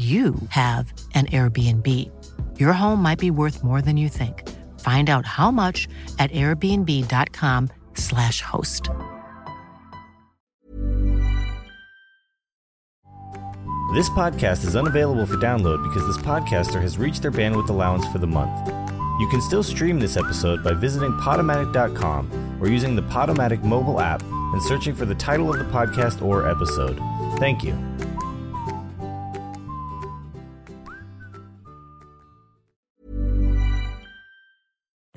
you have an Airbnb. Your home might be worth more than you think. Find out how much at airbnb.com/slash host. This podcast is unavailable for download because this podcaster has reached their bandwidth allowance for the month. You can still stream this episode by visiting Podomatic.com or using the Podomatic mobile app and searching for the title of the podcast or episode. Thank you.